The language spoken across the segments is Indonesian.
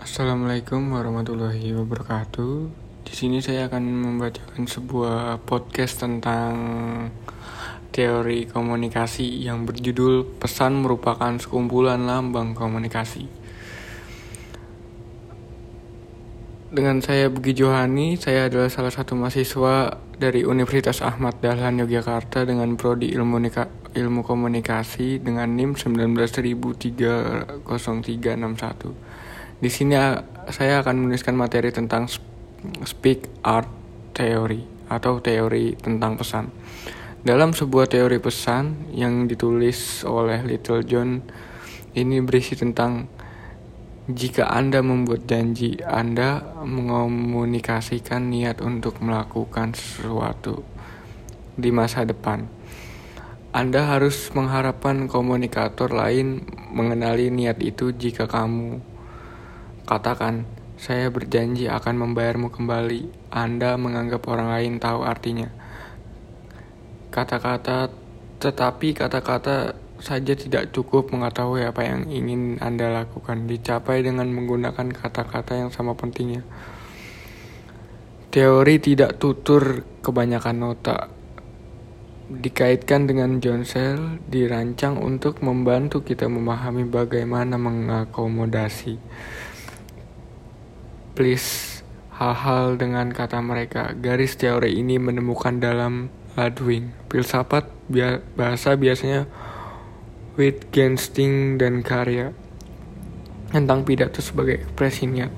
Assalamualaikum warahmatullahi wabarakatuh. Di sini saya akan membacakan sebuah podcast tentang teori komunikasi yang berjudul "Pesan Merupakan Sekumpulan Lambang Komunikasi". Dengan saya Bugi Johani, saya adalah salah satu mahasiswa dari Universitas Ahmad Dahlan Yogyakarta dengan prodi Ilmu, Ilmu Komunikasi dengan NIM 1930361. Di sini saya akan menuliskan materi tentang speak art theory atau teori tentang pesan. Dalam sebuah teori pesan yang ditulis oleh Little John, ini berisi tentang jika Anda membuat janji, Anda mengomunikasikan niat untuk melakukan sesuatu di masa depan. Anda harus mengharapkan komunikator lain mengenali niat itu jika kamu Katakan, saya berjanji akan membayarmu kembali. Anda menganggap orang lain tahu artinya. Kata-kata, tetapi kata-kata saja tidak cukup mengetahui apa yang ingin Anda lakukan. Dicapai dengan menggunakan kata-kata yang sama pentingnya. Teori tidak tutur kebanyakan nota dikaitkan dengan John Sell dirancang untuk membantu kita memahami bagaimana mengakomodasi please hal-hal dengan kata mereka. Garis teori ini menemukan dalam Ludwig. Filsafat bahasa biasanya Wittgenstein dan karya tentang pidato sebagai ekspresi niat.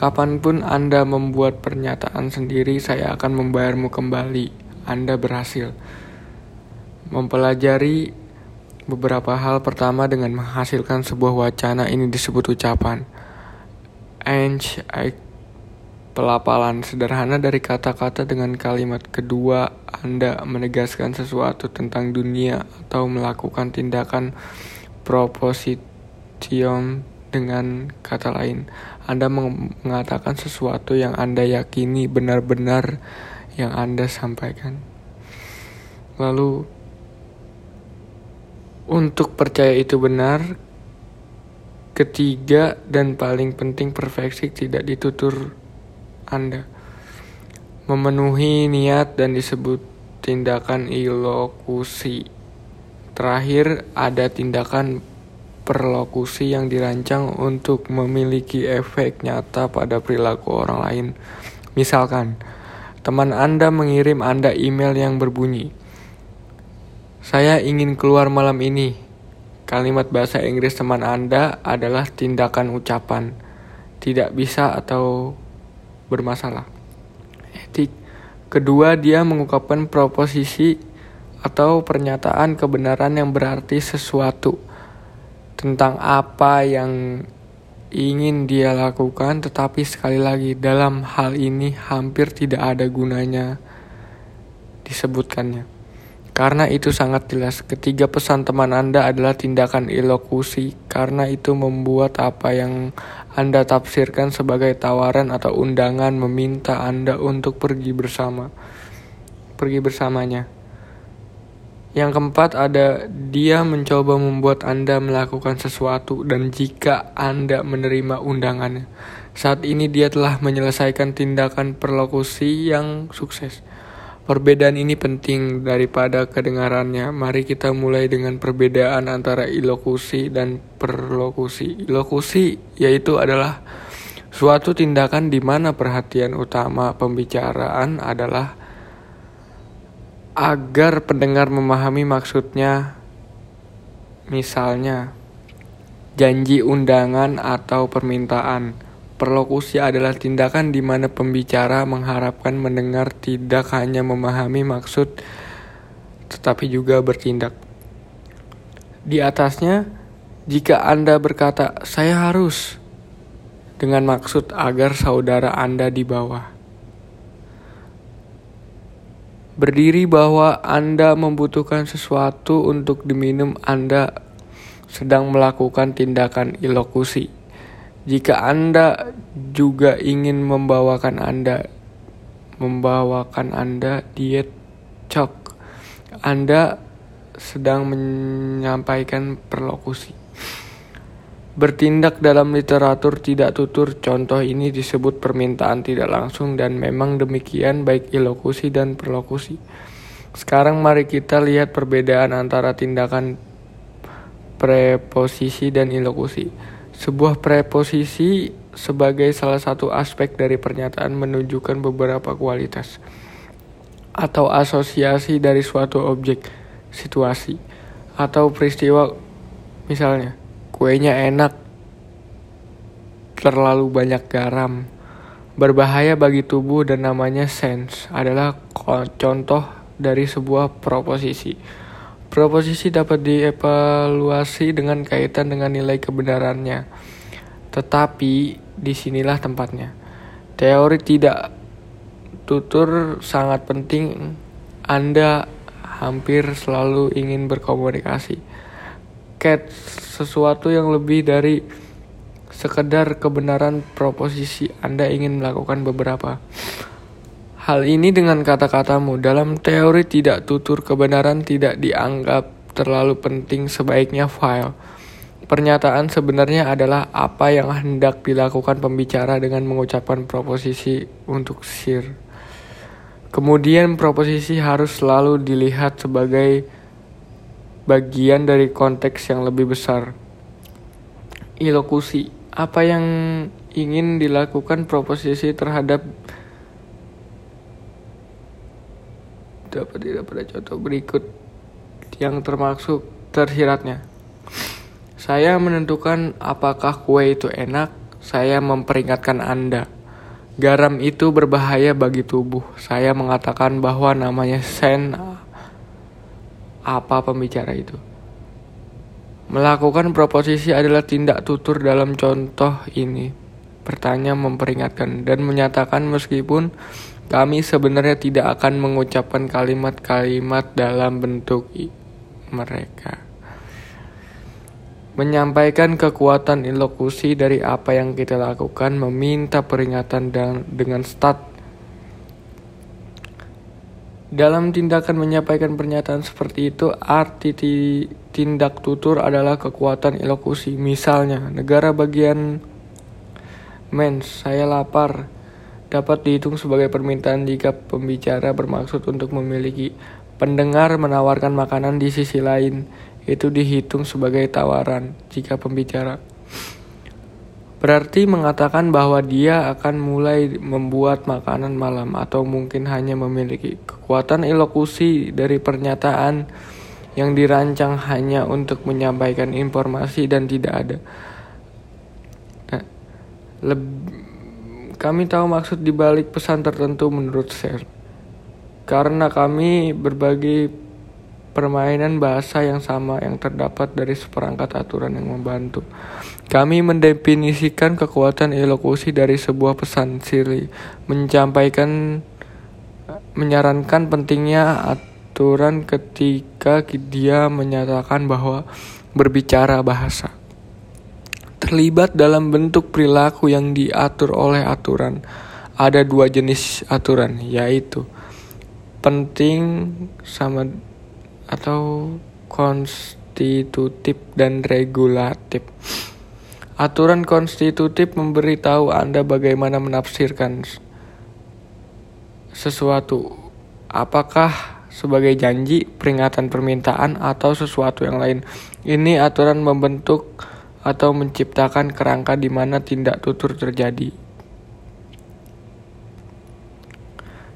Kapan pun Anda membuat pernyataan sendiri, saya akan membayarmu kembali. Anda berhasil mempelajari beberapa hal pertama dengan menghasilkan sebuah wacana ini disebut ucapan. Ange pelapalan sederhana dari kata-kata dengan kalimat kedua Anda menegaskan sesuatu tentang dunia atau melakukan tindakan proposition dengan kata lain. Anda mengatakan sesuatu yang Anda yakini benar-benar yang Anda sampaikan. Lalu untuk percaya itu benar Ketiga dan paling penting perfeksi tidak ditutur Anda. Memenuhi niat dan disebut tindakan ilokusi. Terakhir ada tindakan perlokusi yang dirancang untuk memiliki efek nyata pada perilaku orang lain. Misalkan, teman Anda mengirim Anda email yang berbunyi, "Saya ingin keluar malam ini." Kalimat bahasa Inggris teman Anda adalah tindakan ucapan, tidak bisa atau bermasalah. Etik. Kedua, dia mengungkapkan proposisi atau pernyataan kebenaran yang berarti sesuatu tentang apa yang ingin dia lakukan, tetapi sekali lagi dalam hal ini hampir tidak ada gunanya disebutkannya. Karena itu sangat jelas, ketiga pesan teman Anda adalah tindakan ilokusi, karena itu membuat apa yang Anda tafsirkan sebagai tawaran atau undangan meminta Anda untuk pergi bersama. Pergi bersamanya. Yang keempat ada dia mencoba membuat Anda melakukan sesuatu dan jika Anda menerima undangannya. Saat ini dia telah menyelesaikan tindakan perlokusi yang sukses. Perbedaan ini penting daripada kedengarannya. Mari kita mulai dengan perbedaan antara ilokusi dan perlokusi. Ilokusi yaitu adalah suatu tindakan di mana perhatian utama pembicaraan adalah agar pendengar memahami maksudnya. Misalnya, janji undangan atau permintaan. Perlokusi adalah tindakan di mana pembicara mengharapkan mendengar tidak hanya memahami maksud tetapi juga bertindak. Di atasnya, jika Anda berkata, "Saya harus," dengan maksud agar saudara Anda di bawah. Berdiri bahwa Anda membutuhkan sesuatu untuk diminum, Anda sedang melakukan tindakan ilokusi. Jika Anda juga ingin membawakan Anda membawakan Anda diet cok, Anda sedang menyampaikan perlokusi. Bertindak dalam literatur tidak tutur, contoh ini disebut permintaan tidak langsung dan memang demikian baik ilokusi dan perlokusi. Sekarang mari kita lihat perbedaan antara tindakan preposisi dan ilokusi. Sebuah preposisi sebagai salah satu aspek dari pernyataan menunjukkan beberapa kualitas atau asosiasi dari suatu objek, situasi, atau peristiwa misalnya Kuenya enak, terlalu banyak garam, berbahaya bagi tubuh dan namanya sense adalah contoh dari sebuah proposisi. Proposisi dapat dievaluasi dengan kaitan dengan nilai kebenarannya. Tetapi di sinilah tempatnya. Teori tidak tutur sangat penting. Anda hampir selalu ingin berkomunikasi cat sesuatu yang lebih dari sekedar kebenaran proposisi Anda ingin melakukan beberapa hal ini dengan kata-katamu dalam teori tidak tutur kebenaran tidak dianggap terlalu penting sebaiknya file Pernyataan sebenarnya adalah apa yang hendak dilakukan pembicara dengan mengucapkan proposisi untuk sir. Kemudian proposisi harus selalu dilihat sebagai bagian dari konteks yang lebih besar. Ilokusi, apa yang ingin dilakukan proposisi terhadap dapat tidak pada contoh berikut yang termasuk tersiratnya. Saya menentukan apakah kue itu enak, saya memperingatkan Anda. Garam itu berbahaya bagi tubuh. Saya mengatakan bahwa namanya sen apa pembicara itu. Melakukan proposisi adalah tindak tutur dalam contoh ini. Bertanya memperingatkan dan menyatakan meskipun kami sebenarnya tidak akan mengucapkan kalimat-kalimat dalam bentuk mereka. Menyampaikan kekuatan ilokusi dari apa yang kita lakukan, meminta peringatan dan dengan stat dalam tindakan menyampaikan pernyataan seperti itu, arti tindak tutur adalah kekuatan elokusi. Misalnya, negara bagian mens, saya lapar, dapat dihitung sebagai permintaan jika pembicara bermaksud untuk memiliki pendengar menawarkan makanan di sisi lain. Itu dihitung sebagai tawaran jika pembicara Berarti mengatakan bahwa dia akan mulai membuat makanan malam atau mungkin hanya memiliki kekuatan elokusi dari pernyataan yang dirancang hanya untuk menyampaikan informasi dan tidak ada. Nah, kami tahu maksud dibalik pesan tertentu menurut Ser. Karena kami berbagi permainan bahasa yang sama yang terdapat dari seperangkat aturan yang membantu. Kami mendefinisikan kekuatan elokusi dari sebuah pesan siri, menyampaikan menyarankan pentingnya aturan ketika dia menyatakan bahwa berbicara bahasa terlibat dalam bentuk perilaku yang diatur oleh aturan. Ada dua jenis aturan, yaitu penting sama atau konstitutif dan regulatif. Aturan konstitutif memberitahu Anda bagaimana menafsirkan sesuatu. Apakah sebagai janji, peringatan permintaan, atau sesuatu yang lain. Ini aturan membentuk atau menciptakan kerangka di mana tindak tutur terjadi.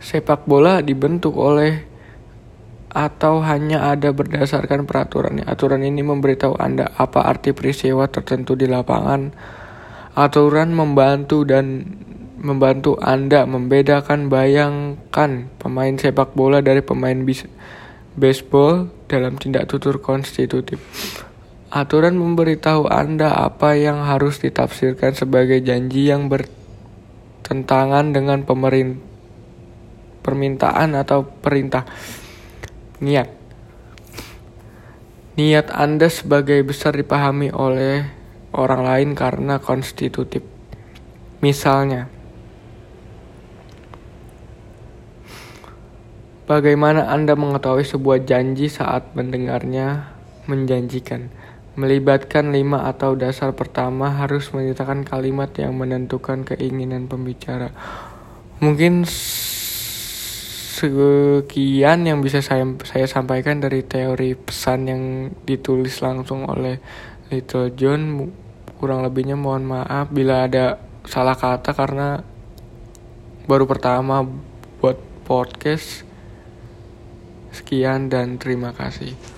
Sepak bola dibentuk oleh atau hanya ada berdasarkan peraturan. Aturan ini memberitahu Anda apa arti peristiwa tertentu di lapangan. Aturan membantu dan membantu Anda membedakan bayangkan pemain sepak bola dari pemain bis baseball dalam tindak tutur konstitutif. Aturan memberitahu Anda apa yang harus ditafsirkan sebagai janji yang bertentangan dengan pemerintah permintaan atau perintah. Niat Niat Anda sebagai besar dipahami oleh orang lain karena konstitutif. Misalnya, bagaimana Anda mengetahui sebuah janji saat mendengarnya menjanjikan? Melibatkan lima atau dasar pertama harus menyertakan kalimat yang menentukan keinginan pembicara. Mungkin sekian yang bisa saya saya sampaikan dari teori pesan yang ditulis langsung oleh Little John. Kurang lebihnya mohon maaf bila ada salah kata karena baru pertama buat podcast. Sekian dan terima kasih.